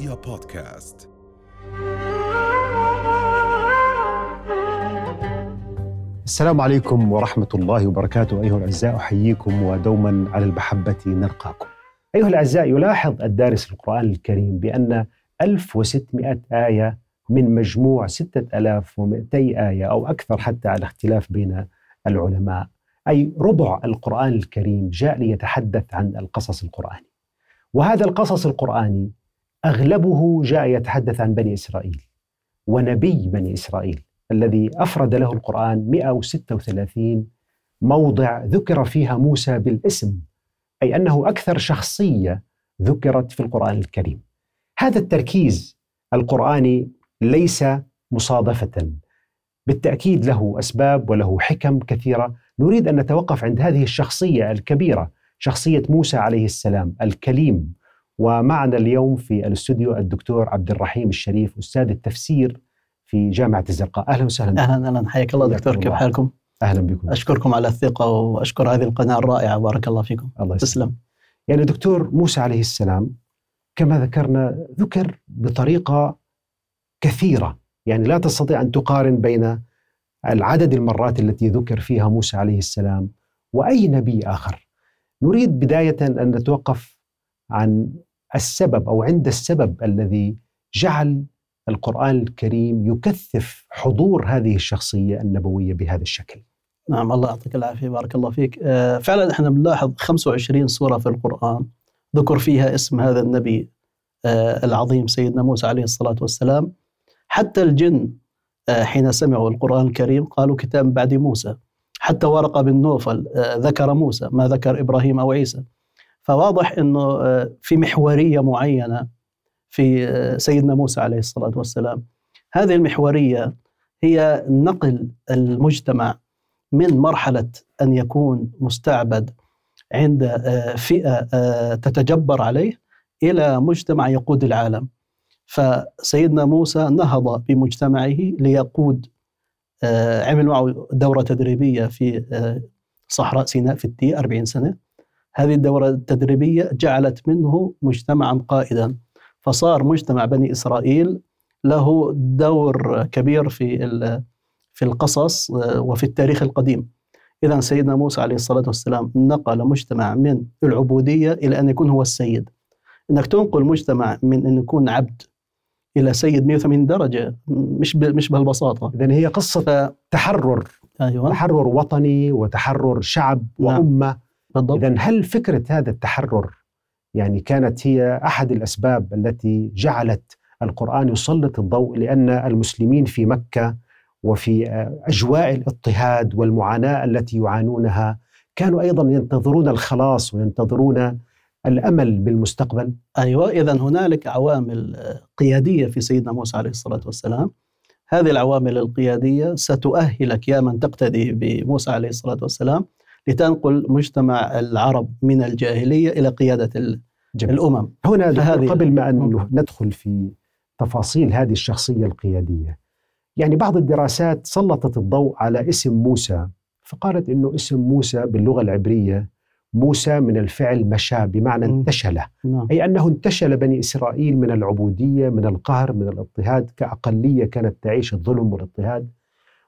رؤيا بودكاست. السلام عليكم ورحمة الله وبركاته. أيها الأعزاء أحييكم ودوما على المحبة نلقاكم أيها الأعزاء يلاحظ الدارس القرآن الكريم بأن 1600 آية من مجموع 6200 آية أو أكثر حتى على اختلاف بين العلماء. أي ربع القرآن الكريم جاء ليتحدث عن القصص القرآني. وهذا القصص القرآني أغلبه جاء يتحدث عن بني إسرائيل ونبي بني إسرائيل الذي أفرد له القرآن 136 موضع ذكر فيها موسى بالاسم أي أنه أكثر شخصية ذكرت في القرآن الكريم. هذا التركيز القرآني ليس مصادفة. بالتأكيد له أسباب وله حكم كثيرة. نريد أن نتوقف عند هذه الشخصية الكبيرة شخصية موسى عليه السلام الكليم. ومعنا اليوم في الاستوديو الدكتور عبد الرحيم الشريف أستاذ التفسير في جامعة الزرقاء. أهلا وسهلا. أهلا أهلا. حياك الله دكتور كيف. حالكم؟ أهلا بكم. أشكركم على الثقة وأشكر هذه القناة الرائعة. بارك الله فيكم. الله يسلمك. تسلم. يعني دكتور موسى عليه السلام كما ذكرنا ذكر بطريقة كثيرة. يعني لا تستطيع أن تقارن بين العدد المرات التي ذكر فيها موسى عليه السلام وأي نبي آخر. نريد بداية أن نتوقف عن السبب أو عند السبب الذي جعل القرآن الكريم يكثف حضور هذه الشخصية النبوية بهذا الشكل. نعم الله يعطيك العافية بارك الله فيك. آه، فعلا إحنا بنلاحظ 25 سورة في القرآن ذكر فيها اسم هذا النبي آه، العظيم سيدنا موسى عليه الصلاة والسلام. حتى الجن آه، حين سمعوا القرآن الكريم قالوا كتاب بعد موسى. حتى ورقة بن نوفل ذكر موسى ما ذكر إبراهيم أو عيسى. فواضح إنه آه، في محورية معينة في آه، سيدنا موسى عليه الصلاة والسلام. هذه المحورية هي نقل المجتمع من مرحلة أن يكون مستعبد عند آه، فئة تتجبر عليه إلى مجتمع يقود العالم. فسيدنا موسى نهض بمجتمعه ليقود عمل معه دورة تدريبية في صحراء سيناء في التي 40 سنة. هذه الدورة التدريبية جعلت منه مجتمعا قائدا. فصار مجتمع بني إسرائيل له دور كبير في في القصص آه، وفي التاريخ القديم. إذا سيدنا موسى عليه الصلاة والسلام نقل مجتمع من العبودية إلى أن يكون هو السيد. أنك تنقل مجتمع من أن يكون عبد إلى سيد 180 درجة مش ب- مش بهالبساطة. إذن هي قصة ف... تحرر. أيوة. تحرر وطني وتحرر شعب نعم. وأمة. بالضبط. إذا هل فكرة هذا التحرر يعني كانت هي أحد الأسباب التي جعلت القرآن يسلط الضوء لأن المسلمين في مكة وفي أجواء الاضطهاد والمعاناة التي يعانونها كانوا أيضا ينتظرون الخلاص وينتظرون الأمل بالمستقبل؟ أيوة إذا هنالك عوامل قيادية في سيدنا موسى عليه الصلاة والسلام. هذه العوامل القيادية ستؤهلك يا من تقتدي بموسى عليه الصلاة والسلام لتنقل مجتمع العرب من الجاهلية إلى قيادة جميل. الأمم هنا فهذه- قبل ما أن. ندخل في تفاصيل هذه الشخصية القيادية يعني بعض الدراسات سلطت الضوء على اسم موسى فقالت أنه اسم موسى باللغة العبرية موسى من الفعل مشى بمعنى. انتشل نعم أي أنه انتشل بني إسرائيل من العبودية من القهر من الاضطهاد كأقلية كانت تعيش الظلم والاضطهاد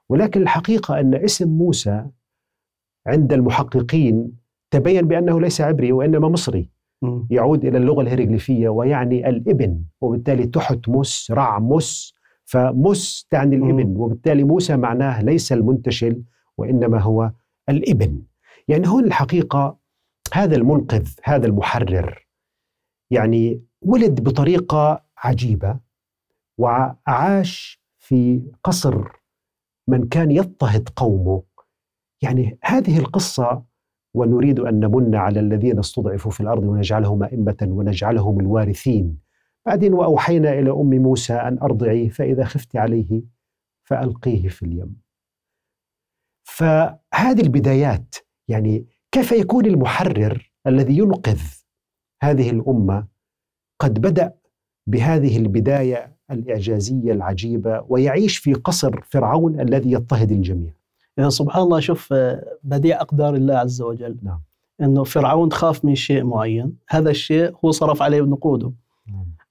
ولكن الحقيقة أن اسم موسى عند المحققين تبين بأنه ليس عبري وإنما مصري. يعود إلى اللغة الهيروغليفية ويعني الإبن وبالتالي تحت مس رع مس فمس تعني الإبن مم. وبالتالي موسى معناه ليس المنتشل وإنما هو الإبن يعني هون الحقيقة هذا المنقذ هذا المحرر يعني ولد بطريقة عجيبة وعاش في قصر من كان يضطهد قومه يعني هذه القصة ونريد أن نمن على الذين استضعفوا في الأرض ونجعلهم أئمة ونجعلهم الوارثين. بعدين وأوحينا إلى أم موسى أن أرضعيه فإذا خفت عليه فألقيه في اليم. فهذه البدايات يعني كيف يكون المحرر الذي ينقذ هذه الأمة قد بدأ بهذه البداية الإعجازية العجيبة ويعيش في قصر فرعون الذي يضطهد الجميع. سبحان الله شوف آه، بديع أقدار الله عز وجل. نعم. أنه فرعون خاف من شيء معين هذا الشيء هو صرف عليه نقوده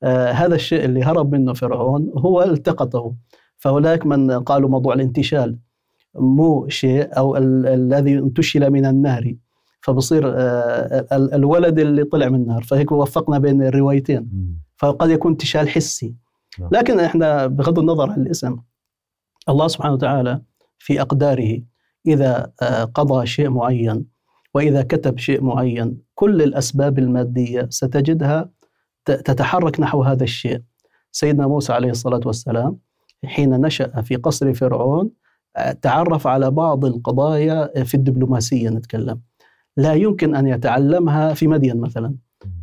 آه هذا الشيء اللي هرب منه فرعون هو التقطه. فهناك من قالوا موضوع الانتشال مو شيء أو ال- الذي انتشل من النار فبصير آه ال- الولد اللي طلع من النار فهيك وفقنا بين الروايتين. فقد يكون انتشال حسي. نعم. لكن إحنا بغض النظر عن الاسم الله سبحانه وتعالى في أقداره. إذا آه، قضى شيء معين وإذا كتب شيء معين كل الأسباب المادية ستجدها تتحرك نحو هذا الشيء. سيدنا موسى عليه الصلاة والسلام حين نشأ في قصر فرعون آه، تعرف على بعض القضايا في الدبلوماسية نتكلم. لا يمكن أن يتعلمها في مدين مثلا.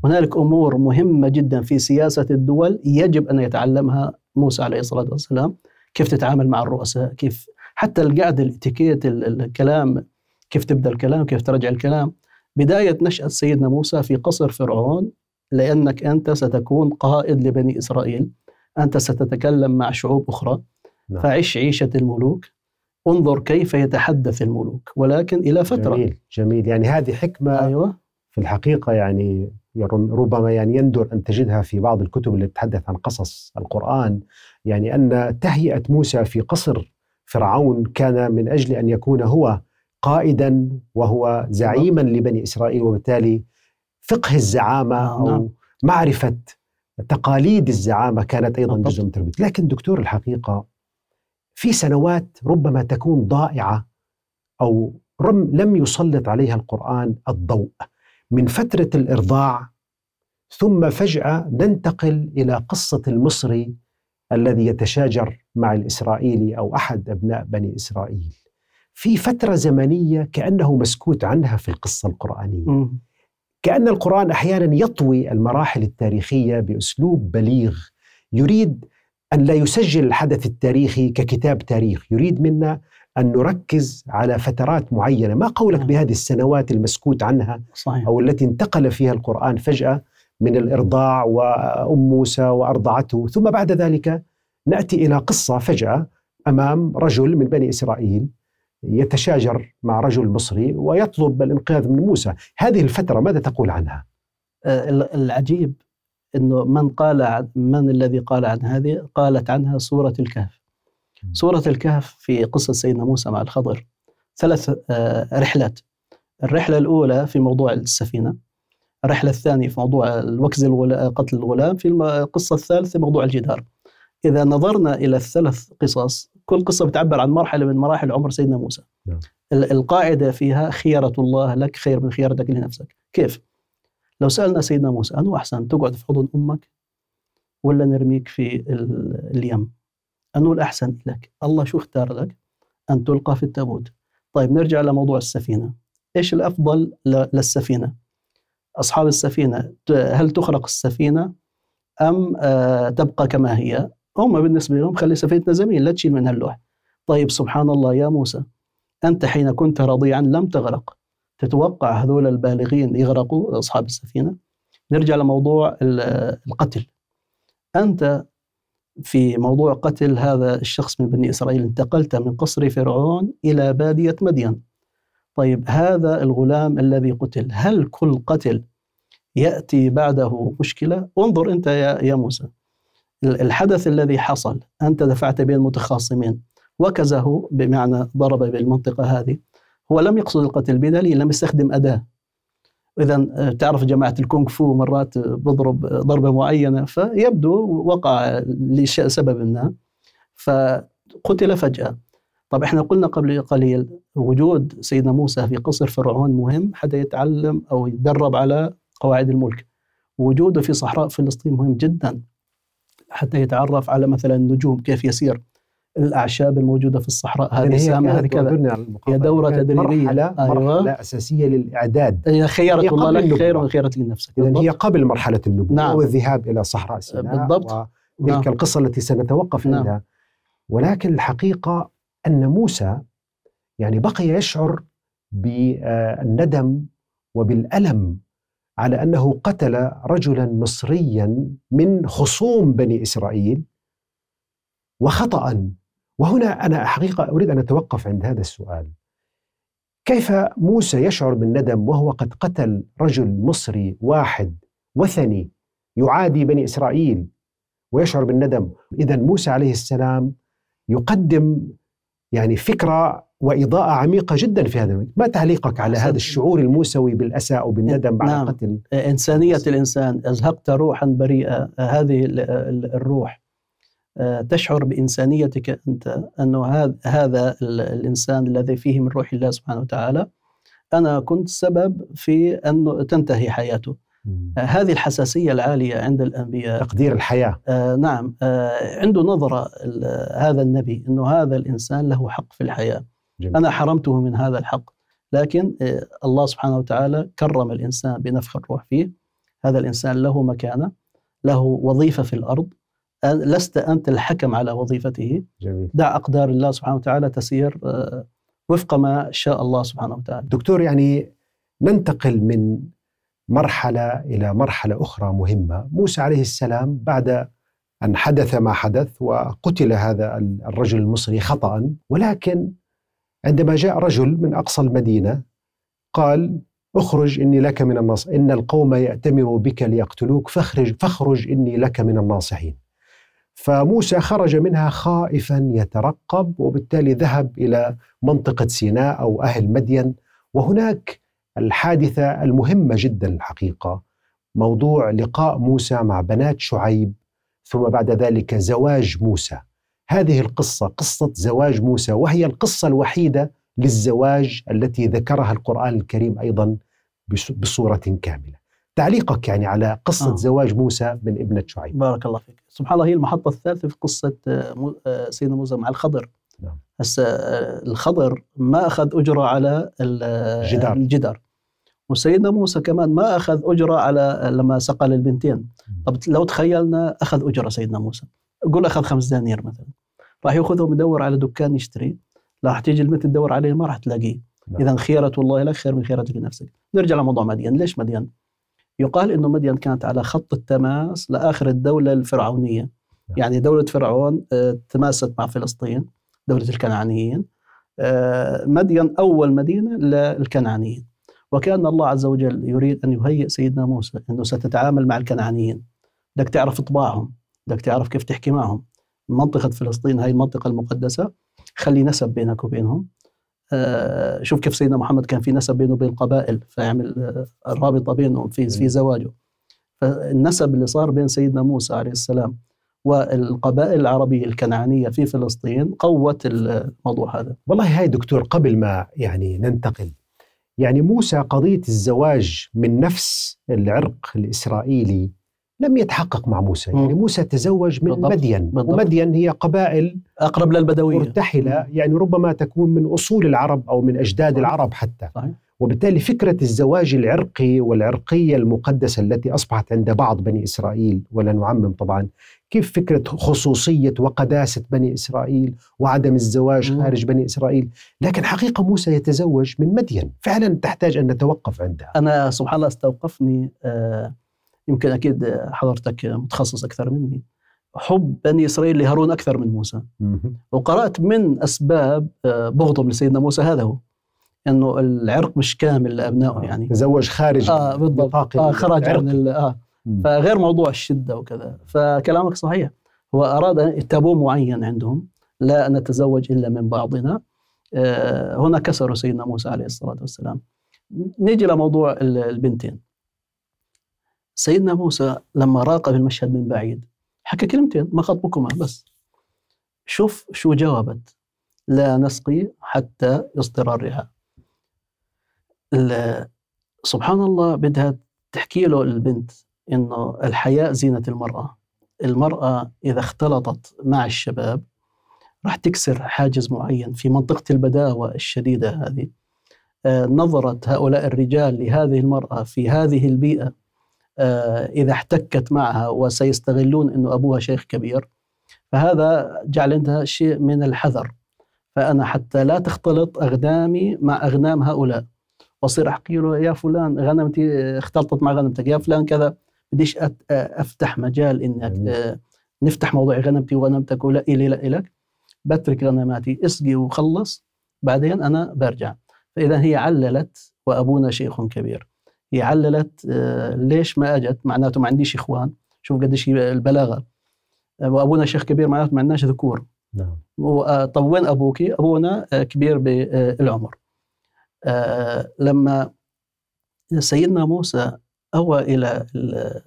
هنالك أمور مهمة جدا في سياسة الدول يجب أن يتعلمها موسى عليه الصلاة والسلام. كيف تتعامل مع الرؤساء؟ كيف حتى القعده الاتيكيت ال- ال- الكلام كيف تبدأ الكلام كيف ترجع الكلام. بداية نشأة سيدنا موسى في قصر فرعون لأنك أنت ستكون قائد لبني إسرائيل. أنت ستتكلم مع شعوب أخرى. نعم. فعش عيشة الملوك. انظر كيف يتحدث الملوك ولكن إلى فترة. جميل جميل. يعني هذه حكمة أيوه. في الحقيقة يعني ربما يعني يندر أن تجدها في بعض الكتب التي تتحدث عن قصص القرآن. يعني أن تهيئة موسى في قصر فرعون كان من أجل أن يكون هو قائدا وهو زعيما لبني إسرائيل وبالتالي فقه الزعامة آه، نعم. أو معرفة تقاليد الزعامة كانت أيضا بالضبط. جزء من تربيته لكن دكتور الحقيقة في سنوات ربما تكون ضائعة أو رم لم يسلط عليها القرآن الضوء من فترة الإرضاع ثم فجأة ننتقل إلى قصة المصري الذي يتشاجر مع الإسرائيلي أو أحد أبناء بني إسرائيل. في فترة زمنية كأنه مسكوت عنها في القصة القرآنية. مم. كأن القرآن أحيانا يطوي المراحل التاريخية بأسلوب بليغ يريد أن لا يسجل الحدث التاريخي ككتاب تاريخ يريد منا أن نركز على فترات معينة. ما قولك نعم. بهذه السنوات المسكوت عنها صحيح. أو التي انتقل فيها القرآن فجأة؟ من الإرضاع وأم موسى وأرضعته ثم بعد ذلك نأتي إلى قصة فجأة أمام رجل من بني إسرائيل يتشاجر مع رجل مصري ويطلب الإنقاذ من موسى هذه الفترة ماذا تقول عنها؟ ال- العجيب إنه من قال عن من الذي قال عن هذه قالت عنها سورة الكهف. سورة الكهف في قصة سيدنا موسى مع الخضر ثلاث آه، رحلات. الرحلة الأولى في موضوع السفينة. الرحلة الثانية في موضوع الوكز قتل الغلام، في الثالثة في موضوع الجدار. إذا نظرنا إلى الثلاث قصص كل قصة بتعبر عن مرحلة من مراحل عمر سيدنا موسى. نعم. ال- القاعدة فيها خيرة الله لك خير من خيرتك لنفسك. كيف؟ لو سألنا سيدنا موسى أنه أحسن تقعد في حضن أمك ولا نرميك في ال- اليم أنه الأحسن لك الله شو اختار لك أن تلقى في التابوت طيب نرجع لموضوع السفينة إيش الأفضل للسفينة أصحاب السفينة هل تخرق السفينة أم آه تبقى كما هي؟ هم بالنسبة لهم خلي سفينتنا زميل لا تشيل منها اللوح. طيب سبحان الله يا موسى أنت حين كنت رضيعا لم تغرق. تتوقع هذول البالغين يغرقوا أصحاب السفينة؟ نرجع لموضوع ال- القتل. أنت في موضوع قتل هذا الشخص من بني إسرائيل انتقلت من قصر فرعون إلى بادية مدين. طيب هذا الغلام الذي قتل هل كل قتل يأتي بعده مشكلة؟ انظر أنت يا, يا موسى. ال- الحدث الذي حصل أنت دفعت بين المتخاصمين وكزه بمعنى ضرب بالمنطقة هذه هو لم يقصد القتل بدليل لم يستخدم أداة. إذا تعرف جماعة الكونغ فو مرات بضرب ضربة معينة فيبدو وقع لسبب ما فقتل فجأة. طب إحنا قلنا قبل قليل وجود سيدنا موسى في قصر فرعون مهم حتى يتعلم أو يتدرب على قواعد الملك وجوده في صحراء فلسطين مهم جدا حتى يتعرف على مثلا النجوم كيف يسير الأعشاب الموجودة في الصحراء هذه سامة هذه كذا. هي دورة كانت تدريبية. مرحلة, أيوة. مرحلة أساسية للإعداد هي خيرة هي الله لك. خير من خيرة لنفسك بالضبط. هي قبل مرحلة النبوة نعم. والذهاب إلى صحراء سيناء بالضبط. وتلك نعم. القصة التي سنتوقف نعم. عندها ولكن الحقيقة أن موسى يعني بقي يشعر بالندم وبالألم على أنه قتل رجلا مصريا من خصوم بني إسرائيل وخطأ وهنا أنا حقيقة أريد أن أتوقف عند هذا السؤال. كيف موسى يشعر بالندم وهو قد قتل رجل مصري واحد وثني يعادي بني إسرائيل ويشعر بالندم؟ إذا موسى عليه السلام يقدم يعني فكرة وإضاءة عميقة جدا في هذا ما تعليقك على هذا الشعور الموسوي بالأسى أو بالندم بعد نعم. قتل؟ إنسانية الإنسان. أزهقت روحا بريئة. هذه الروح. تشعر بإنسانيتك أنت أنه هذا الإنسان الذي فيه من روح الله سبحانه وتعالى. أنا كنت سبب في أنه تنتهي حياته. آه هذه الحساسية العالية عند الأنبياء. تقدير الحياة. آه نعم. آه عنده نظرة هذا النبي أنه هذا الإنسان له حق في الحياة. جميل. أنا حرمته من هذا الحق. لكن آه الله سبحانه وتعالى كرم الإنسان بنفخ الروح فيه. هذا الإنسان له مكانة له وظيفة في الأرض. لست أنت الحكم على وظيفته. جميل. دع أقدار الله سبحانه وتعالى تسير آه، وفق ما شاء الله سبحانه وتعالى. دكتور يعني ننتقل من مرحلة إلى مرحلة أخرى مهمة. موسى عليه السلام بعد أن حدث ما حدث وقتل هذا الرجل المصري خطأ. ولكن عندما جاء رجل من أقصى المدينة قال أخرج إني لك من الناصحين إن القوم يأتمروا بك ليقتلوك فاخرج فاخرج إني لك من الناصحين. فموسى خرج منها خائفا يترقب وبالتالي ذهب إلى منطقة سيناء أو أهل مدين. وهناك الحادثة المهمة جدا الحقيقة موضوع لقاء موسى مع بنات شعيب ثم بعد ذلك زواج موسى هذه القصة قصة زواج موسى وهي القصة الوحيدة للزواج التي ذكرها القرآن الكريم أيضا بصورة كاملة تعليقك يعني على قصة آه. زواج موسى من ابنة شعيب بارك الله فيك سبحان الله هي المحطة الثالثة في قصة آه، آه، سيدنا موسى مع الخضر نعم. هسه آه، الخضر ما أخذ أجرة على الجدار, الجدار. وسيدنا موسى كمان ما أخذ أجرة على لما سقى للبنتين. طب لو تخيلنا أخذ أجرة سيدنا موسى. قول أخذ خمس دنانير مثلا. راح يأخذهم يدور على دكان يشتري. راح تيجي البنت تدور عليه ما راح تلاقيه. نعم. إذا خيرة الله لك خير من خيرتك لنفسك. نرجع لموضوع مدين. ليش مدين؟ يقال إنه مدين كانت على خط التماس لآخر الدولة الفرعونية. نعم. يعني دولة فرعون آه، تماست مع فلسطين دولة الكنعانيين. آه، مدين أول مدينة للكنعانيين. وكأن الله عز وجل يريد أن يهيئ سيدنا موسى إنه ستتعامل مع الكنعانيين. بدك تعرف طباعهم بدك تعرف كيف تحكي معهم. منطقة فلسطين هاي المنطقة المقدسة خلي نسب بينك وبينهم. آه، شوف كيف سيدنا محمد كان في نسب بينه وبين القبائل فيعمل آه، رابطة بينهم في في زواجه. فالنسب اللي صار بين سيدنا موسى عليه السلام والقبائل العربية الكنعانية في فلسطين قوت الموضوع هذا. والله هاي دكتور قبل ما يعني ننتقل يعني موسى قضية الزواج من نفس العرق الإسرائيلي لم يتحقق مع موسى يعني موسى تزوج من بالضبط. مدين بالضبط. ومدين هي قبائل أقرب للبدوية مرتحلة يعني ربما تكون من أصول العرب أو من أجداد صحيح. العرب حتى صحيح. وبالتالي فكرة الزواج العرقي والعرقية المقدسة التي أصبحت عند بعض بني إسرائيل ولا نعمم طبعا كيف فكرة خصوصية وقداسة بني إسرائيل وعدم الزواج. خارج بني إسرائيل؟ لكن حقيقة موسى يتزوج من مدين فعلا تحتاج أن نتوقف عندها. أنا سبحان الله استوقفني آه يمكن أكيد حضرتك متخصص أكثر مني. حب بني إسرائيل لهارون أكثر من موسى. وقرأت من أسباب آه، بغضهم لسيدنا موسى هذا هو. إنه العرق مش كامل لابنائه آه. يعني. تزوج خارج آه بالضبط. آه خرج عن آه. فغير موضوع الشدة وكذا. فكلامك صحيح. هو أراد تابو معين عندهم لا نتزوج إلا من بعضنا. آه هنا كسروا سيدنا موسى عليه الصلاة والسلام. نيجي لموضوع البنتين. سيدنا موسى لما راقب المشهد من بعيد حكى كلمتين ما خطبكما بس. شوف شو جاوبت. لا نسقي حتى يصدر الرعاء سبحان الله بدها تحكي له البنت إنه الحياء زينة المرأة. المرأة إذا اختلطت مع الشباب راح تكسر حاجز معين في منطقة البداوة الشديدة هذه. آه، نظره هؤلاء الرجال لهذه المرأة في هذه البيئة آه، إذا احتكت معها وسيستغلون أنه أبوها شيخ كبير. فهذا جعل عندها شيء من الحذر. فأنا حتى لا تختلط أغنامي مع أغنام هؤلاء. وأصير أحكي له يا فلان غنمتي اختلطت مع غنمتك يا فلان كذا. بديش أفتح مجال إنك آه، نفتح موضوع غنمتي وغنمتك ولا إلي لا إلك. بترك غنماتي اسقي وخلص. بعدين أنا برجع. فإذا هي عللت وأبونا شيخ كبير. هي عللت آه، ليش ما أجت؟ معناته ما عنديش إخوان. شوف قديش البلاغة. وأبونا شيخ كبير معناته ما عندناش ذكور. نعم. آه، طب وين أبوك؟ أبونا آه، كبير بالعمر. آه، لما سيدنا موسى أوى إلى ال-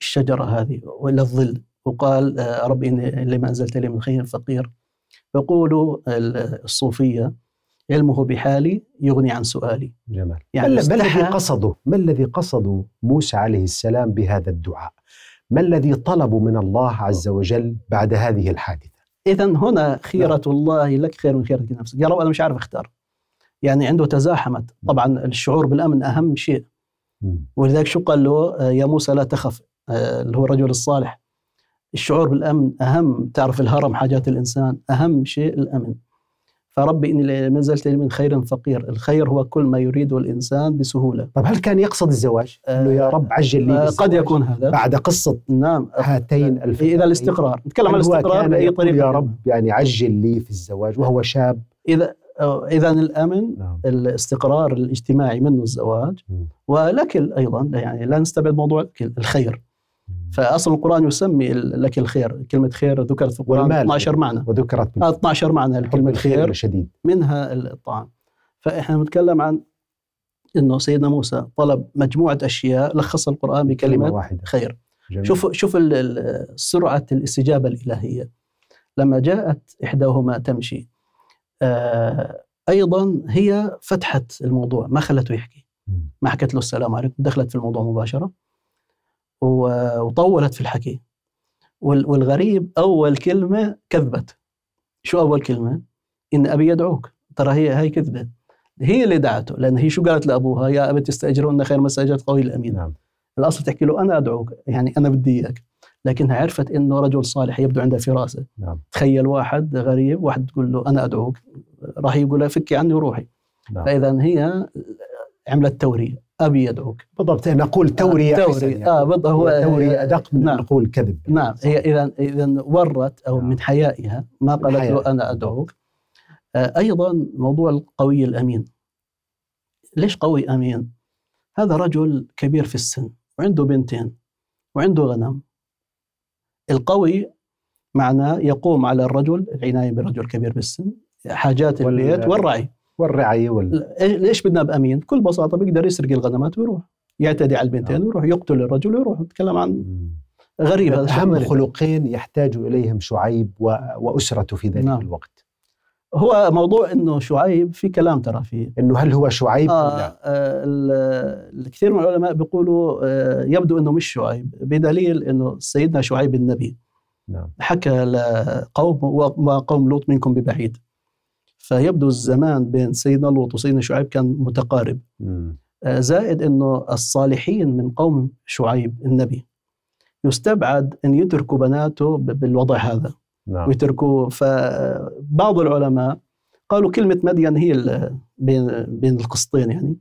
الشجرة هذه وإلى الظل وقال آه، رب إني لما أنزلت لي من خير فقير يقول ال- الصوفية علمه بحالي يغني عن سؤالي. جمال. يعني ما, ما الذي قصده ما الذي قصده موسى عليه السلام بهذا الدعاء؟ ما الذي طلبوا من الله عز وجل بعد هذه الحادثة؟ اذا هنا خيرة الله لك خير من خيرتك لنفسك يا رب أنا مش عارف أختار. يعني عنده تزاحمت. طبعا الشعور بالأمن أهم شيء. ولذلك شو قال له؟ آه، يا موسى لا تخف. آه، اللي هو الرجل الصالح. الشعور بالأمن أهم. تعرف الهرم حاجات الإنسان. أهم شيء الأمن. فربي إني ما زلت من خير فقير. الخير هو كل ما يريده الإنسان بسهولة. طب هل كان يقصد الزواج؟ إنه يا رب عجل لي آه، قد يكون هذا. بعد قصة نعم. هاتين الفتاتين إذا الاستقرار. نتكلم عن الاستقرار بأي طريقة. يا رب يعني عجل لي في الزواج وهو شاب؟ إذا اذا الأمن نعم. الاستقرار الاجتماعي منه الزواج مم. والأكل أيضا يعني لا نستبعد موضوع الأكل الخير. فأصل القرآن يسمي الأكل خير كلمة خير ذكرت في القرآن والمال 12 معنى. وذكرت آه، 12 معنى لكلمة الخير خير شديد منها الطعام. فإحنا بنتكلم عن إنه سيدنا موسى طلب مجموعة أشياء لخص القرآن بكلمة واحدة. خير. جميل. شوف شوف سرعة الاستجابة الإلهية. لما جاءت إحداهما تمشي آه أيضا هي فتحت الموضوع ما خلته يحكي. ما حكت له السلام عليكم دخلت في الموضوع مباشرة وطولت في الحكي. وال- والغريب أول كلمة كذبت. شو أول كلمة؟ إن أبي يدعوك. ترى هي هي كذبه هي اللي دعته لأن هي شو قالت لأبوها؟ يا أبت استاجرون خير ما استأجرت قوي الأمين. نعم. الأصل تحكي له أنا أدعوك يعني أنا بدي إياك. لكنها عرفت إنه رجل صالح يبدو عنده فراسه نعم تخيل واحد غريب واحد تقول له أنا أدعوك راح يقول لها فكي عني وروحي نعم فإذا هي عملت توريه أبي يدعوك بالضبط نقول تورية آه، أحسن توري يعني. آه بالضبط هو هي تورية أدق من نعم. نقول كذب نعم هي اذا اذا ورت أو نعم. من حيائها ما قالت له. أنا أدعوك آه، أيضا موضوع القوي الأمين ليش قوي أمين؟ هذا رجل كبير في السن وعنده بنتين وعنده غنم القوي معناه يقوم على الرجل العنايه بالرجل كبير بالسن حاجات البيت والرعي والرعاية وال... ليش بدنا بأمين؟ بكل بساطة بيقدر يسرق الغنمات ويروح يعتدي على البنتين نعم. ويروح يقتل الرجل ويروح نتكلم عن. غريب هذا شيء أهم غريب. خلقين يحتاج إليهم شعيب و... وأسرته في ذلك نعم. الوقت هو موضوع إنه شعيب في كلام ترى فيه. إنه هل هو شعيب؟ أو آه لا. آه ال- الكثير من العلماء بيقولوا آه يبدو إنه مش شعيب بدليل إنه سيدنا شعيب النبي. نعم. حكى لقوم وما قوم لوط منكم ببعيد. فيبدو الزمان بين سيدنا لوط وسيدنا شعيب كان متقارب. آه، زائد إنه الصالحين من قوم شعيب النبي. يستبعد إن يتركوا بناته بالوضع هذا. نعم ويتركوا فبعض العلماء قالوا كلمة مدين هي بين بين القسطين يعني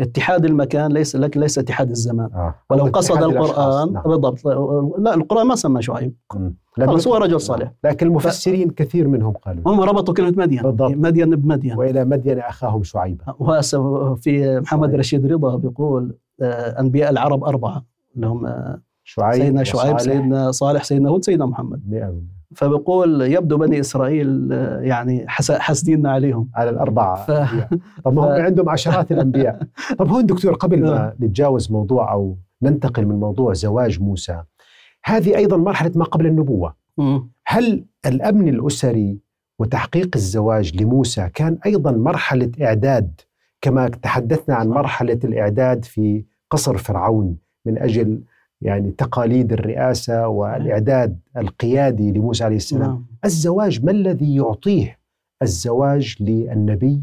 اتحاد المكان ليس لكن ليس اتحاد الزمان آه. ولو قصد. القرآن نعم. بالضبط لا القرآن ما سمى شعيب خلاص هو. رجل صالح لكن المفسرين كثير منهم قالوا هم ربطوا كلمة مدين بالضبط. مدين بمدين وإلى مدين أخاهم شعيبا وهسه في محمد صحيح. رشيد رضا بيقول آه، أنبياء العرب أربعة اللي هم آه، شعيب سيدنا شعيب. سيدنا صالح سيدنا هود سيدنا محمد مئة بالمئة. فبقول يبدو بني إسرائيل آه، يعني حاسديننا عليهم على الأربعة ف-. طب ما هم ف- عندهم عشرات الأنبياء طب هون دكتور قبل ما نعم. نتجاوز موضوع أو ننتقل من موضوع زواج موسى هذه أيضا مرحلة ما قبل النبوة مم. هل الأمن الأسري وتحقيق الزواج لموسى كان أيضا مرحلة إعداد كما تحدثنا عن صح. مرحلة الإعداد في قصر فرعون من أجل يعني تقاليد الرئاسة والإعداد القيادي لموسى عليه السلام. نعم. الزواج ما الذي يعطيه؟ الزواج للنبي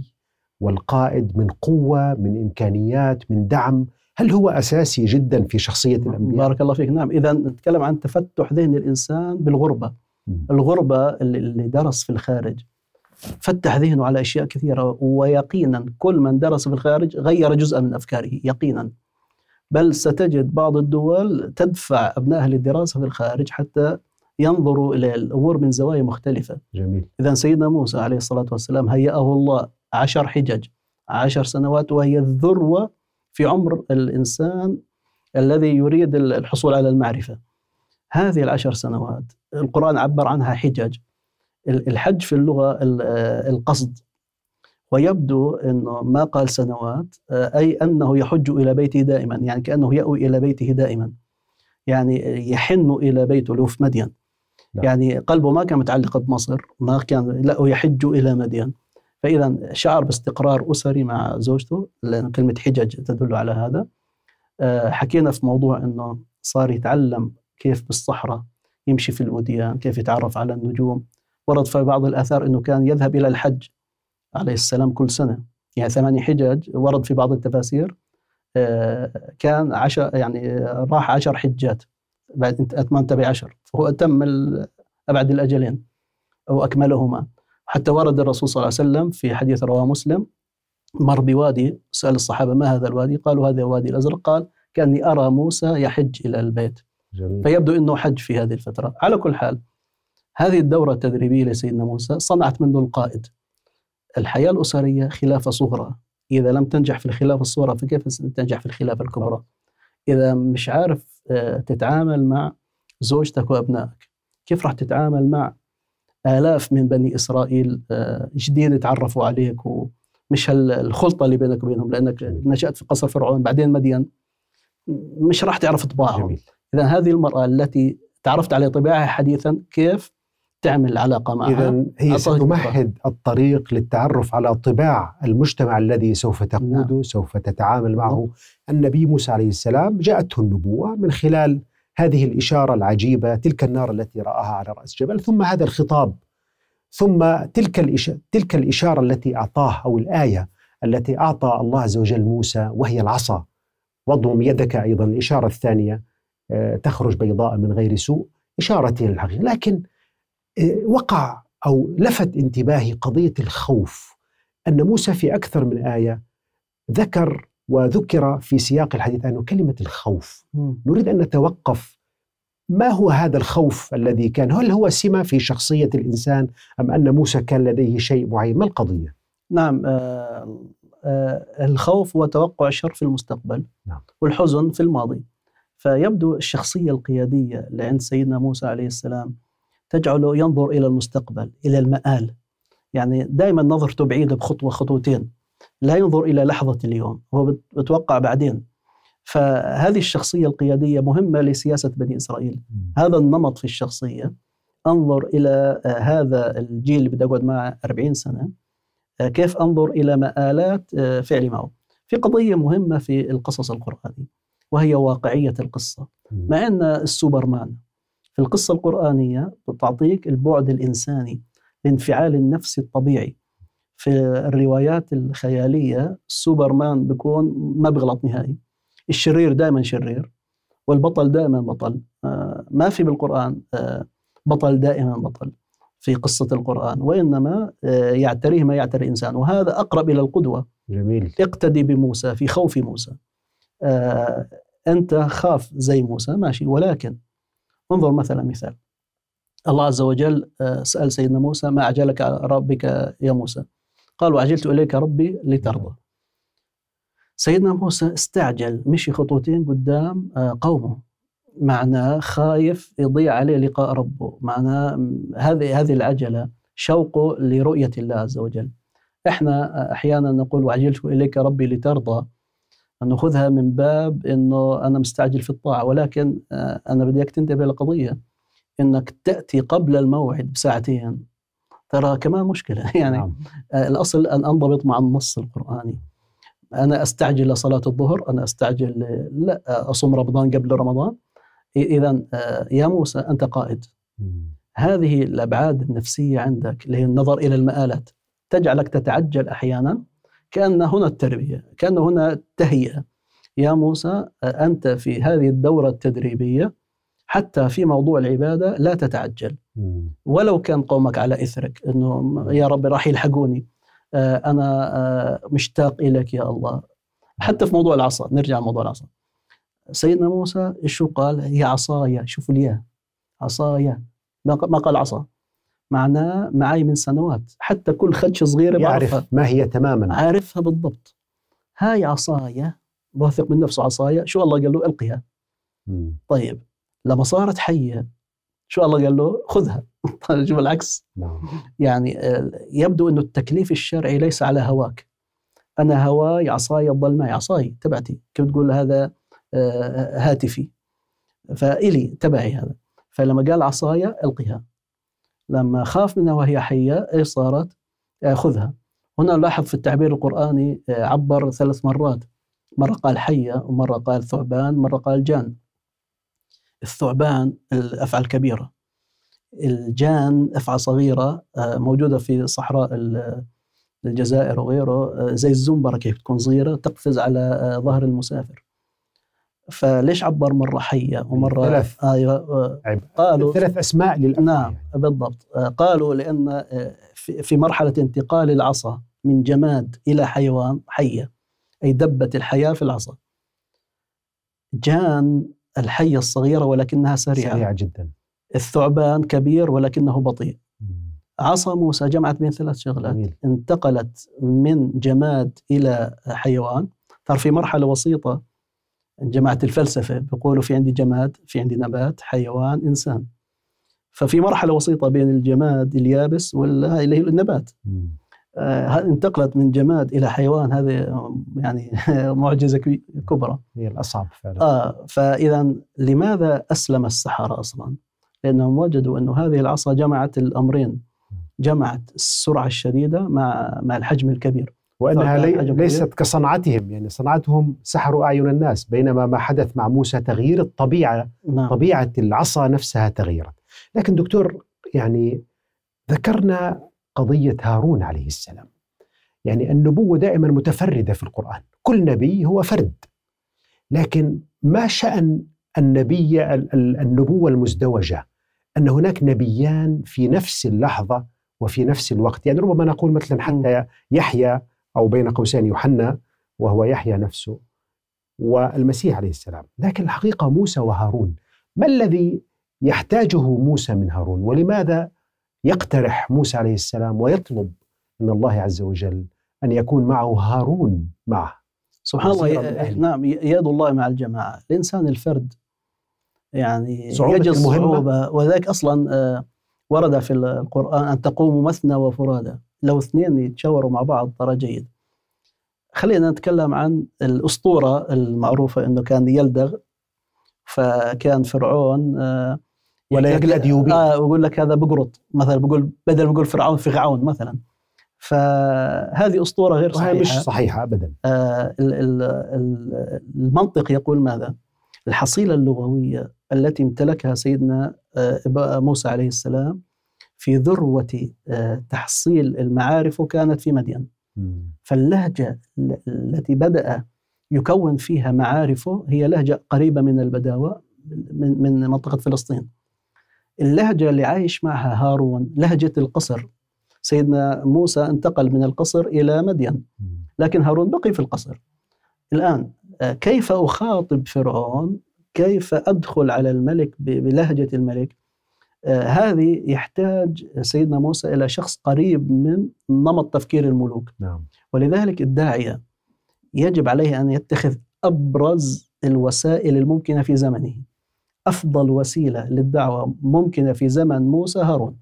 والقائد من قوة من إمكانيات من دعم. هل هو أساسي جدا في شخصية الأنبياء؟ بارك الله فيك. نعم. إذا نتكلم عن تفتح ذهن الإنسان بالغربة. الغربة اللي اللي درس في الخارج. فتح ذهنه على أشياء كثيرة ويقينا كل من درس في الخارج غير جزءا من أفكاره يقينا. بل ستجد بعض الدول تدفع أبنائها للدراسة في الخارج حتى ينظروا إلى الأمور من زوايا مختلفة. جميل. إذا سيدنا موسى عليه الصلاة والسلام هيأه الله عشر حجج عشر سنوات وهي الذروة في عمر الإنسان الذي يريد الحصول على المعرفة. هذه العشر سنوات القرآن عبر عنها حجج الحج في اللغة القصد. ويبدو أنه ما قال سنوات أي أنه يحج إلى بيته دائما يعني كأنه يأوي إلى بيته دائما يعني يحن إلى بيته اللي في مدين. نعم. يعني قلبه ما كان متعلق بمصر ما كان لا يحج إلى مدين. فإذا شعر باستقرار أسري مع زوجته لأن كلمة حجج تدل على هذا. آه، حكينا في موضوع أنه صار يتعلم كيف بالصحراء يمشي في الوديان كيف يتعرف على النجوم. ورد في بعض الآثار أنه كان يذهب إلى الحج عليه السلام كل سنة. يعني ثمانية حجج ورد في بعض التفاسير آه، كان عشر يعني راح عشر حجات. بعد أتممت بعشر فهو أتم أبعد الأجلين أو أكملهما. حتى ورد الرسول صلى الله عليه وسلم في حديث رواه مسلم مر بوادي سأل الصحابة ما هذا الوادي؟ قالوا هذا وادي الأزرق. قال كأني أرى موسى يحج إلى البيت. جميل. فيبدو أنه حج في هذه الفترة. على كل حال هذه الدورة التدريبية لسيدنا موسى صنعت منه القائد. الحياة الأسرية خلافة صغرى. إذا لم تنجح في الخلافة الصغرى فكيف تنجح في الخلافة الكبرى؟ إذا مش عارف آه، تتعامل مع زوجتك وأبنائك كيف راح تتعامل مع آلاف من بني إسرائيل آه، جديد يتعرفوا عليك ومش الخلطة اللي بينك وبينهم؟ لأنك نشأت في قصر فرعون بعدين مدين. مش راح تعرف طباعهم. إذا هذه المرأة التي تعرفت على طباعها حديثا كيف تعمل علاقة معها. إذا هي ستمهد الطريق للتعرف على طباع المجتمع الذي سوف تقوده نعم. سوف تتعامل معه. نعم. النبي موسى عليه السلام جاءته النبوة من خلال هذه الإشارة العجيبة تلك النار التي رآها على رأس جبل ثم هذا الخطاب. ثم تلك الإشارة, تلك الإشارة التي أعطاه أو الآية التي أعطى الله عز وجل موسى وهي العصا. واضم يدك أيضا. الإشارة الثانية آه، تخرج بيضاء من غير سوء. إشارة للحقيقة لكن آه، وقع أو لفت انتباهي قضية الخوف أن موسى في أكثر من آية ذكر وذكر في سياق الحديث عنه كلمة الخوف. نريد أن نتوقف. ما هو هذا الخوف الذي كان؟ هل هو سمة في شخصية الإنسان أم أن موسى كان لديه شيء معين؟ ما القضية؟ نعم آه آه الخوف هو توقع الشر في المستقبل نعم. والحزن في الماضي. فيبدو الشخصية القيادية اللي عند سيدنا موسى عليه السلام تجعله ينظر إلى المستقبل إلى المآل. يعني دائما نظرته بعيدة بخطوة خطوتين لا ينظر إلى لحظة اليوم هو بتوقع بعدين. فهذه الشخصية القيادية مهمة لسياسة بني إسرائيل. هذا النمط في الشخصية. أنظر إلى آه، هذا الجيل اللي بدي أقعد معه 40 سنة. آه، كيف أنظر إلى مآلات آه، فعلي معه. في قضية مهمة في القصص القرآني وهي واقعية القصة. مع أن السوبرمان في القصة القرآنية تعطيك البعد الإنساني الانفعال النفسي الطبيعي. في الروايات الخيالية سوبرمان بيكون ما بيغلط نهائي. الشرير دائما شرير والبطل دائما بطل. آه، ما في بالقرآن آه، بطل دائما بطل في قصة القرآن وإنما آه، يعتريه ما يعتري الإنسان. وهذا أقرب إلى القدوة. جميل. اقتدي بموسى في خوف موسى. أنت خاف زي موسى ماشي ولكن انظر مثلا مثال. الله عز وجل سأل سيدنا موسى ما أعجلك ربك يا موسى؟ قال وعجلت إليك ربي لترضى. سيدنا موسى استعجل مشي خطوتين قدام آه، قومه. معناه خايف يضيع عليه لقاء ربه. معناه هذه هذه العجلة شوقه لرؤية الله عز وجل. إحنا أحيانا نقول وعجلت إليك ربي لترضى. نأخذها من باب إنه أنا مستعجل في الطاعة ولكن آه، أنا بدي اياك تنتبه لقضيه إنك تأتي قبل الموعد بساعتين ترى كمان مشكلة. يعني نعم. آه، الأصل أن أنضبط مع النص القرآني. أنا أستعجل لصلاة الظهر أنا أستعجل لا أصوم رمضان قبل رمضان. اذا آه، يا موسى أنت قائد. هذه الأبعاد النفسية عندك اللي هي النظر إلى المآلات تجعلك تتعجل أحيانا. كأن هنا التربية كأن هنا التهيئة. يا موسى أنت في هذه الدورة التدريبية حتى في موضوع العبادة لا تتعجل. ولو كان قومك على إثرك إنه يا رب راح يلحقوني آه، أنا آه، مشتاق إليك يا الله. حتى في موضوع العصا نرجع لموضوع العصا. سيدنا موسى شو قال؟ هي عصايا شوفوا الياء عصايا. ما قال عصا؟ معناه معي من سنوات حتى كل خدش صغيرة يعرف ما هي تماما. عارفها بالضبط. هاي عصايا واثق من نفسه عصايا شو الله قال له؟ ألقيها. طيب لما صارت حية شو الله قال له؟ خذها. شوف العكس. نعم. يعني آه، يبدو إنه التكليف الشرعي ليس على هواك. أنا هواي عصاي تظل معي. عصاي تبعتي. كيف تقول هذا؟ آه، هاتفي. فإلي تبعي هذا. فلما قال عصاي القها لما خاف منها وهي حية إيش صارت؟ آه، خذها. هنا نلاحظ في التعبير القرآني آه، عبر ثلاث مرات. مرة قال حية ومرة قال ثعبان مرة قال جان. الثعبان الأفعى الكبيرة. الجان أفعى صغيرة آه، موجودة في صحراء ال- الجزائر وغيره. زي الزنبرة كيف تكون صغيرة تقفز على ظهر المسافر. فليش عبر مرة حية ومرة ثلاث. أيوة. قالوا ثلاث أسماء للأفعى نعم يعني. بالضبط قالوا لأن آه، في مرحلة انتقال العصا من جماد إلى حيوان حية أي دبة الحياة في العصا جان الحية الصغيرة ولكنها سريعة سريعة جدا الثعبان كبير ولكنه بطيء. عصا موسى جمعت بين ثلاث شغلات جميل انتقلت من جماد إلى حيوان صار في مرحلة وسيطة جماعة الفلسفة بيقولوا في عندي جماد في عندي نبات حيوان إنسان. ففي مرحلة وسيطة بين الجماد اليابس ولا اللي هي النبات. آه، انتقلت من جماد إلى حيوان. هذه يعني معجزة كبي- كبرى. هي الأصعب فعلا. آه فإذا لماذا أسلم السحرة أصلا؟ لأنهم وجدوا أن هذه العصا جمعت الأمرين. جمعت السرعة الشديدة مع مع الحجم الكبير. وأنها طبعاً لي ليست كصنعتهم يعني صنعتهم سحروا أعين الناس بينما ما حدث مع موسى تغيير الطبيعة نعم. طبيعة العصا نفسها تغيرت. لكن دكتور يعني ذكرنا قضية هارون عليه السلام. يعني النبوة دائما متفردة في القرآن. كل نبي هو فرد. لكن ما شأن النبي ال- ال- النبوة المزدوجة؟ أن هناك نبيان في نفس اللحظة وفي نفس الوقت. يعني ربما نقول مثلا حتى يحيى أو بين قوسين يوحنا وهو يحيى نفسه والمسيح عليه السلام. لكن الحقيقة موسى وهارون ما الذي يحتاجه موسى من هارون؟ ولماذا يقترح موسى عليه السلام ويطلب من الله عز وجل أن يكون معه هارون معه؟ سبحان الله. نعم يد الله مع الجماعة. الإنسان الفرد يعني صعوبة يجد المهمة. صعوبة. وذلك أصلا آه، ورد في القرآن أن تقوموا مثنى وفرادى. لو اثنين يتشاوروا مع بعض ترى جيد خلينا نتكلم عن الأسطورة المعروفة أنه كان يلدغ فكان فرعون آه، ولا يقول- يكاد يبين. آه ويقول لك هذا بقرط مثلا بقول بدل بقول فرعون فرعون مثلا فهذه أسطورة غير وهي صحيحة مش صحيحة ابدا آه، ال- ال- ال- المنطق يقول ماذا؟ الحصيلة اللغوية التي امتلكها سيدنا آه، موسى عليه السلام في ذروة آه، تحصيل المعارف كانت في مدين. فاللهجة ال- التي بدأ يكون فيها معارفه هي لهجة قريبة من البداوة من من منطقة فلسطين. اللهجة اللي عايش معها هارون لهجة القصر. سيدنا موسى انتقل من القصر إلى مدين. لكن هارون بقي في القصر. الآن آه، كيف أخاطب فرعون؟ كيف أدخل على الملك بلهجة الملك؟ هذه يحتاج سيدنا موسى إلى شخص قريب من نمط تفكير الملوك. نعم. ولذلك الداعية يجب عليه أن يتخذ أبرز الوسائل الممكنة في زمنه. أفضل وسيلة للدعوة ممكنة في زمن موسى هارون.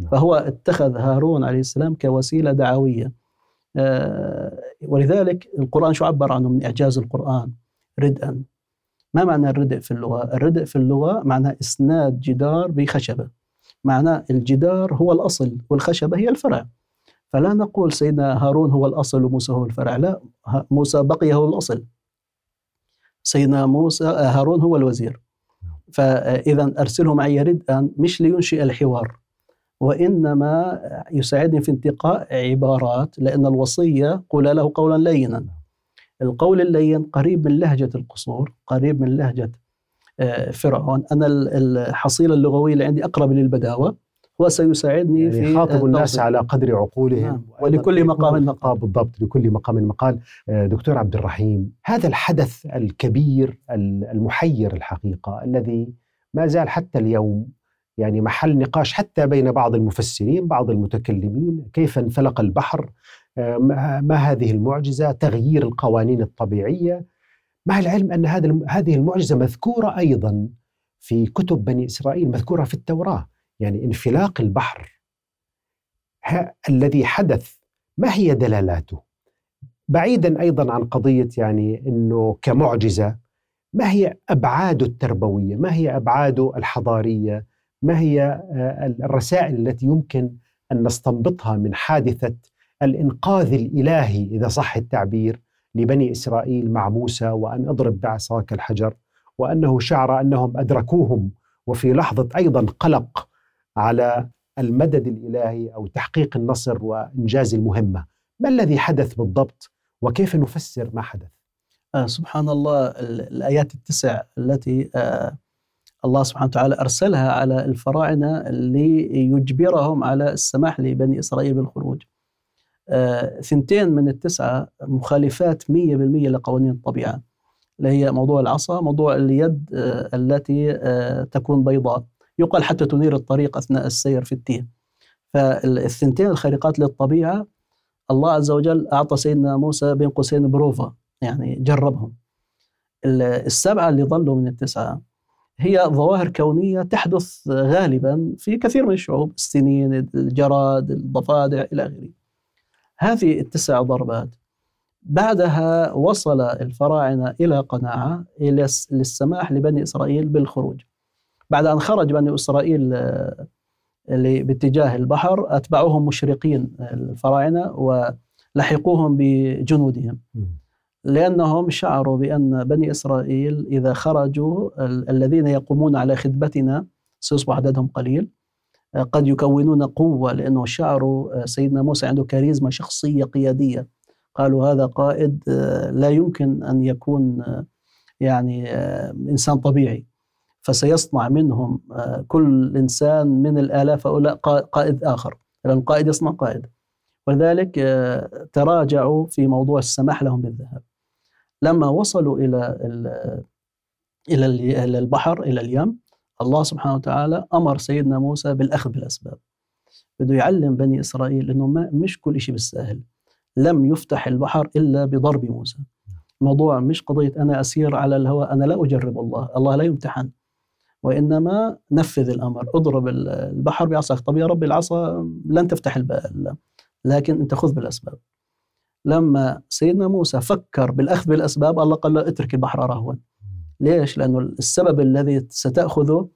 نعم. فهو اتخذ هارون عليه السلام كوسيلة دعوية. آه، ولذلك القرآن شو عبر عنه من إعجاز القرآن؟ ردءا. ما معنى الردء في اللغة؟ الردء في اللغة معناه إسناد جدار بخشبة. معناه الجدار هو الأصل والخشبة هي الفرع. فلا نقول سيدنا هارون هو الأصل وموسى هو الفرع. لا موسى بقي هو الأصل. سيدنا موسى آه، هارون هو الوزير. فإذا أرسله معي ردءا مش لينشئ الحوار. وإنما يساعدني في انتقاء عبارات لأن الوصية قول له قولا لينا. القول اللين قريب من لهجة القصور قريب من لهجة آه، فرعون أنا ال- الحصيلة اللغوية اللي عندي أقرب للبداوة هو سيساعدني يعني في خاطب الناس. على قدر عقولهم نعم. ولكل مقام مقال. بالضبط لكل مقام مقال آه، دكتور عبد الرحيم هذا الحدث الكبير ال- المحير الحقيقة الذي ما زال حتى اليوم يعني محل نقاش حتى بين بعض المفسرين بعض المتكلمين كيف انفلق البحر ما ما هذه المعجزة؟ تغيير القوانين الطبيعية. مع العلم أن هذا هذه المعجزة مذكورة أيضا في كتب بني إسرائيل مذكورة في التوراة يعني انفلاق البحر. الذي حدث ما هي دلالاته؟ بعيدا أيضا عن قضية يعني أنه كمعجزة ما هي أبعاده التربوية؟ ما هي أبعاده الحضارية؟ ما هي آه، الرسائل التي يمكن أن نستنبطها من حادثة الإنقاذ الإلهي إذا صح التعبير لبني إسرائيل مع موسى وأن أضرب بعصاك الحجر وأنه شعر أنهم أدركوهم وفي لحظة أيضا قلق على المدد الإلهي أو تحقيق النصر وإنجاز المهمة. ما الذي حدث بالضبط؟ وكيف نفسر ما حدث؟ آه سبحان الله الآيات التسع التي آه الله سبحانه وتعالى أرسلها على الفراعنة ليجبرهم على السماح لبني إسرائيل بالخروج. ثنتين من التسعة مخالفات 100% لقوانين الطبيعة اللي هي موضوع العصا موضوع اليد آه التي آه تكون بيضاء. يقال حتى تنير الطريق أثناء السير في التيه فالثنتين الخارقات للطبيعة الله عز وجل أعطى سيدنا موسى بين قوسين بروفا يعني جربهم. السبعة اللي ظلوا من التسعة هي ظواهر كونية تحدث غالبا في كثير من الشعوب السنين الجراد الضفادع إلى آخره. هذه التسع ضربات. بعدها وصل الفراعنة إلى قناعة إلى للسماح لبني إسرائيل بالخروج. بعد أن خرج بني إسرائيل آه، باتجاه البحر أتبعوهم مشرقين الفراعنة ولحقوهم بجنودهم. لأنهم شعروا بأن بني إسرائيل إذا خرجوا الذين يقومون على خدمتنا سيصبح عددهم قليل. قد يكونون قوة لأنه شعروا سيدنا موسى عنده كاريزما شخصية قيادية. قالوا هذا قائد لا يمكن أن يكون يعني إنسان طبيعي. فسيصنع منهم كل إنسان من الآلاف هؤلاء قائد آخر. لأن القائد يصنع قائد. ولذلك تراجعوا في موضوع السماح لهم بالذهاب. لما وصلوا إلى إلى البحر إلى اليم الله سبحانه وتعالى أمر سيدنا موسى بالأخذ بالأسباب. بده يعلم بني إسرائيل إنه ما مش كل شيء بالساهل. لم يفتح البحر إلا بضرب موسى. الموضوع مش قضية أنا أسير على الهواء أنا لا أجرب الله الله لا يمتحن. وإنما نفذ الأمر اضرب البحر بعصاك. طب يا رب العصا لن تفتح الباب لكن أنت خذ بالأسباب. لما سيدنا موسى فكر بالأخذ بالأسباب الله قال له اترك البحر رهوا. ليش؟ لأنه السبب الذي ستأخذه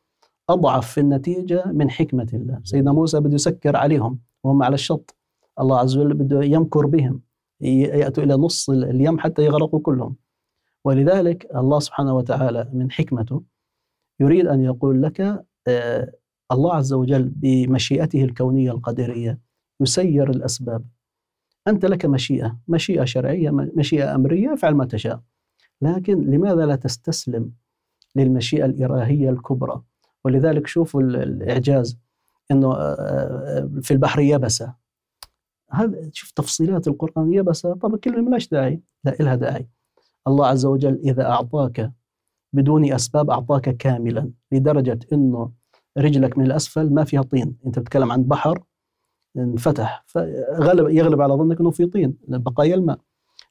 أضعف في النتيجة من حكمة الله. سيدنا موسى بده يسكر عليهم وهم على الشط. الله عز وجل بده يمكر بهم يأتوا إلى نص اليم حتى يغرقوا كلهم. ولذلك الله سبحانه وتعالى من حكمته يريد أن يقول لك آه الله عز وجل بمشيئته الكونية القدرية يسير الأسباب. أنت لك مشيئة مشيئة شرعية مشيئة أمرية افعل ما تشاء. لكن لماذا لا تستسلم للمشيئة الإلهية الكبرى؟ ولذلك شوفوا الإعجاز أنه آه، آه، في البحر يبسة. هذا شوف تفصيلات القرآن يبسة. طب الكلمة ملاش داعي؟ لا إلها داعي. الله عز وجل إذا أعطاك بدون أسباب أعطاك كاملا لدرجة أنه رجلك من الأسفل ما فيها طين. أنت بتتكلم عن بحر انفتح فغلب يغلب على ظنك إنه في طين بقايا الماء.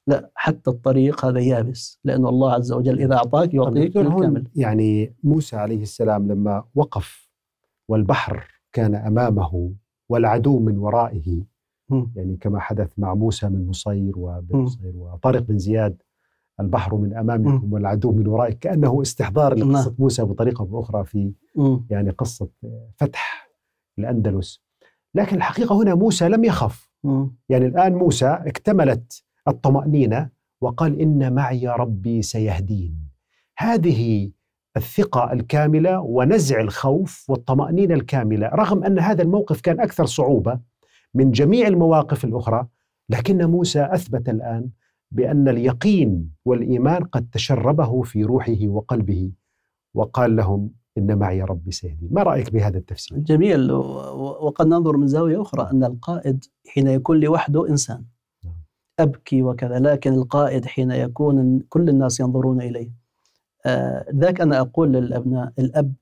لا حتى الطريق هذا يابس لأنه الله عز وجل إذا أعطاك يعطيك بالكامل يعني موسى عليه السلام لما وقف والبحر كان أمامه والعدو من ورائه يعني كما حدث مع موسى من نصير وبن نصير وطارق بن زياد البحر من أمامكم والعدو من ورائك كأنه استحضار لقصة نعم. موسى بطريقة بأخرى في يعني قصة فتح الأندلس. لكن الحقيقة هنا موسى لم يخف. يعني الآن موسى اكتملت الطمأنينة وقال إن معي ربي سيهدين هذه الثقة الكاملة ونزع الخوف والطمأنينة الكاملة رغم أن هذا الموقف كان أكثر صعوبة من جميع المواقف الأخرى لكن موسى أثبت الآن بأن اليقين والإيمان قد تشربه في روحه وقلبه وقال لهم إن معي ربي سيهدين ما رأيك بهذا التفسير؟ جميل وقد ننظر من زاوية أخرى أن القائد حين يكون لوحده إنسان. أبكي وكذا لكن القائد حين يكون كل الناس ينظرون إليه. آه ذاك أنا أقول للأبناء الأب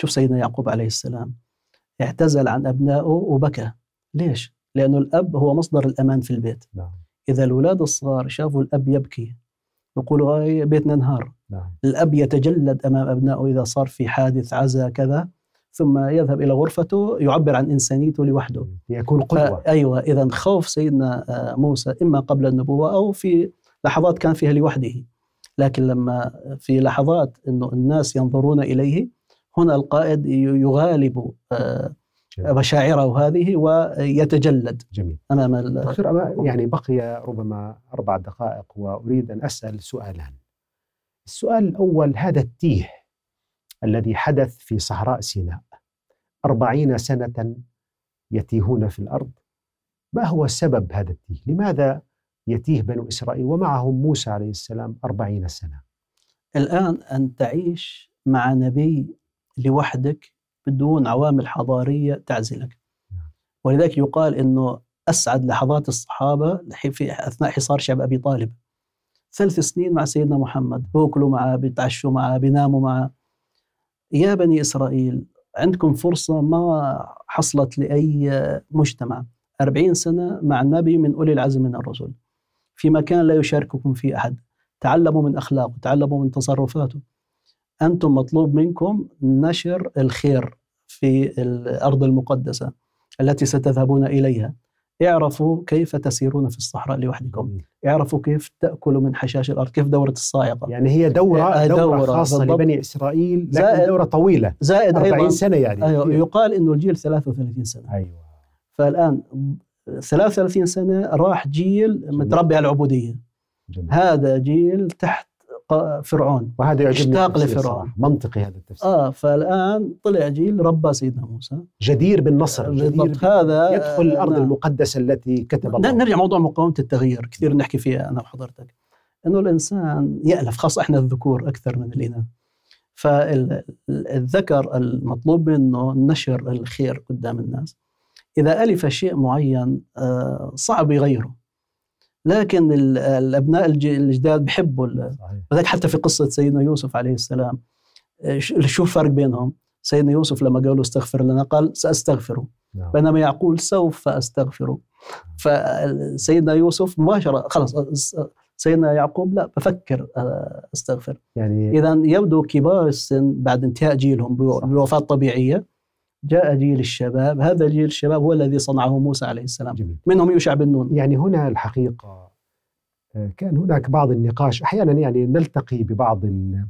شوف سيدنا يعقوب عليه السلام اعتزل عن أبنائه وبكى. ليش؟ لأنه الأب هو مصدر الأمان في البيت. نعم. إذا الأولاد الصغار شافوا الأب يبكي يقولوا بيتنا انهار. نعم. الأب يتجلد أمام أبنائه إذا صار في حادث عزا كذا. ثم يذهب إلى غرفته يعبر عن إنسانيته لوحده. يكون قدوة أيوة إذا خوف سيدنا آه، موسى إما قبل النبوة أو في لحظات كان فيها لوحده. لكن لما في لحظات أنه الناس ينظرون إليه هنا القائد يغالب آه،. مشاعره هذه ويتجلد جميل. أمام دكتور أما يعني بقي ربما أربع دقائق وأريد أن أسأل سؤالان السؤال الأول هذا التيه الذي حدث في صحراء سيناء. أربعين سنة يتيهون في الأرض. ما هو سبب هذا التيه؟ لماذا يتيه بنو إسرائيل؟ ومعهم موسى عليه السلام أربعين سنة. الآن أن تعيش مع نبي لوحدك بدون عوامل حضارية تعزلك. نعم. ولذلك يقال أنه أسعد لحظات الصحابة في أثناء حصار شعب أبي طالب. ثلاث سنين مع سيدنا محمد بوكلوا معه بيتعشوا معه بيناموا معه يا بني إسرائيل عندكم فرصة ما حصلت لأي مجتمع. أربعين سنة مع نبي من أولي العزم من الرسل. في مكان لا يشارككم فيه أحد. تعلموا من أخلاقه تعلموا من تصرفاته. أنتم مطلوب منكم نشر الخير في الأرض المقدسة التي ستذهبون إليها. اعرفوا كيف تسيرون في الصحراء لوحدكم. اعرفوا كيف تأكلوا من حشاش الأرض كيف دورة الصاعقة يعني هي دورة آه، دورة, دورة خاصة بالضبط. لبني إسرائيل لكن زائد- دورة طويلة زائد 40 أيضا سنة يعني. أيوة يقال أنه الجيل 33 سنة. أيوة. فالآن 33 سنة راح جيل متربي على العبودية. جميل. هذا جيل تحت فرعون وهذا يعجبني اشتاق لفرعون. منطقي هذا التفسير. آه فالآن طلع جيل ربى سيدنا موسى. جدير بالنصر جدير بالضبط هذا يدخل الأرض نعم. المقدسة التي كتب الله. نرجع موضوع مقاومة التغيير كثير نحكي فيها أنا وحضرتك. أنه الإنسان يألف خاصة إحنا الذكور أكثر من الإناث. فالذكر المطلوب منه نشر الخير قدام الناس. إذا ألف شيء معين آه، صعب يغيره. لكن ال- الأبناء الج- الجداد بحبوا صحيح. وذلك حتى في قصة سيدنا يوسف عليه السلام. آه، ش- شو الفرق بينهم. سيدنا يوسف لما قالوا استغفر لنا قال سأستغفره. نعم. بينما يعقول سوف أستغفره. فسيدنا يوسف مباشرة خلاص سيدنا يعقوب لا بفكر آه، أستغفر. يعني إذا يبدو كبار السن بعد انتهاء جيلهم بو- صح. جاء جيل الشباب هذا جيل الشباب هو الذي صنعه موسى عليه السلام. جميل. منهم يوشع بن نون. يعني هنا الحقيقة آه، كان هناك بعض النقاش. أحيانا يعني نلتقي ببعض ال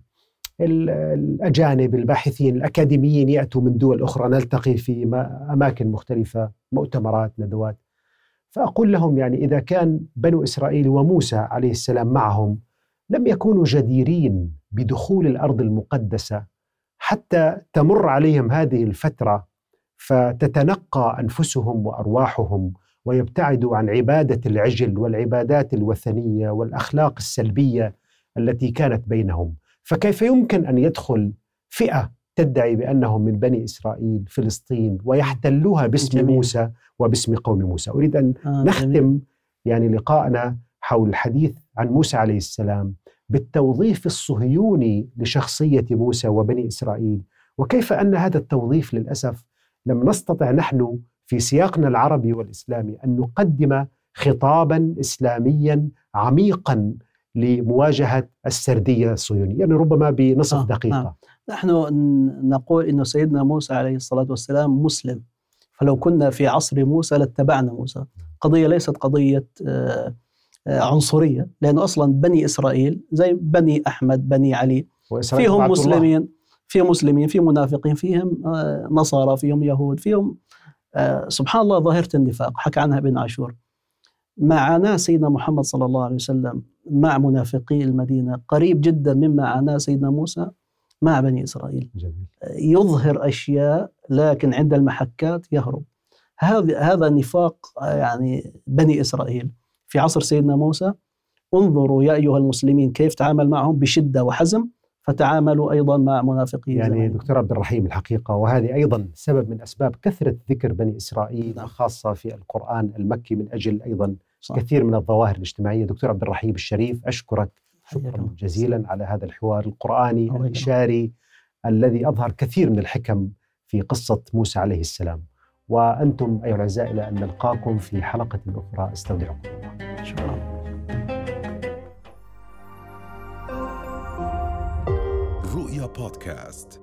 ال- الأجانب الباحثين الأكاديميين يأتوا من دول أخرى نلتقي في ما- أماكن مختلفة مؤتمرات ندوات. فأقول لهم يعني إذا كان بنو إسرائيل وموسى عليه السلام معهم لم يكونوا جديرين بدخول الأرض المقدسة. حتى تمر عليهم هذه الفترة فتتنقى أنفسهم وأرواحهم ويبتعدوا عن عبادة العجل والعبادات الوثنية والأخلاق السلبية التي كانت بينهم فكيف يمكن أن يدخل فئة تدعي بأنهم من بني إسرائيل فلسطين ويحتلوها باسم جميل. موسى وباسم قوم موسى أريد أن آه، جميل. نختم يعني لقاءنا حول الحديث عن موسى عليه السلام بالتوظيف الصهيوني لشخصية موسى وبني إسرائيل وكيف أن هذا التوظيف للأسف لم نستطع نحن في سياقنا العربي والإسلامي أن نقدم خطابا اسلاميا عميقا لمواجهة السردية الصهيونية، يعني ربما بنصف آه، دقيقة. نعم. نحن نقول إنه سيدنا موسى عليه الصلاة والسلام مسلم فلو كنا في عصر موسى لاتبعنا موسى قضية ليست قضية آه، آه، عنصرية لأنه أصلا بني إسرائيل زي بني أحمد بني علي فيهم. مسلمين فيهم مسلمين فيهم منافقين فيهم آه، نصارى فيهم يهود فيهم آه، سبحان الله ظاهرة النفاق. حكى عنها ابن عاشور. معاناه سيدنا محمد صلى الله عليه وسلم مع منافقي المدينة قريب جدا مما عاناه سيدنا موسى مع بني إسرائيل. جميل. يظهر أشياء لكن عند المحكات يهرب. هذا هذا نفاق آه، يعني بني إسرائيل. في عصر سيدنا موسى انظروا يا أيها المسلمين كيف تعامل معهم بشدة وحزم فتعاملوا أيضا مع منافقي يعني زمانه. دكتور عبد الرحيم الحقيقة وهذه أيضا سبب من أسباب كثرة ذكر بني إسرائيل نعم. وخاصة في القرآن المكي من أجل أيضا صح. كثير من الظواهر الاجتماعية، دكتور عبد الرحيم الشريف أشكرك شكرا. جزيلا على هذا الحوار القرآني. الإشاري الذي أظهر كثير من الحكم في قصة موسى عليه السلام. وأنتم أيها الأعزاء إلى أن نلقاكم في حلقة أخرى. استودعكم الله. شكرا. رؤيا بودكاست.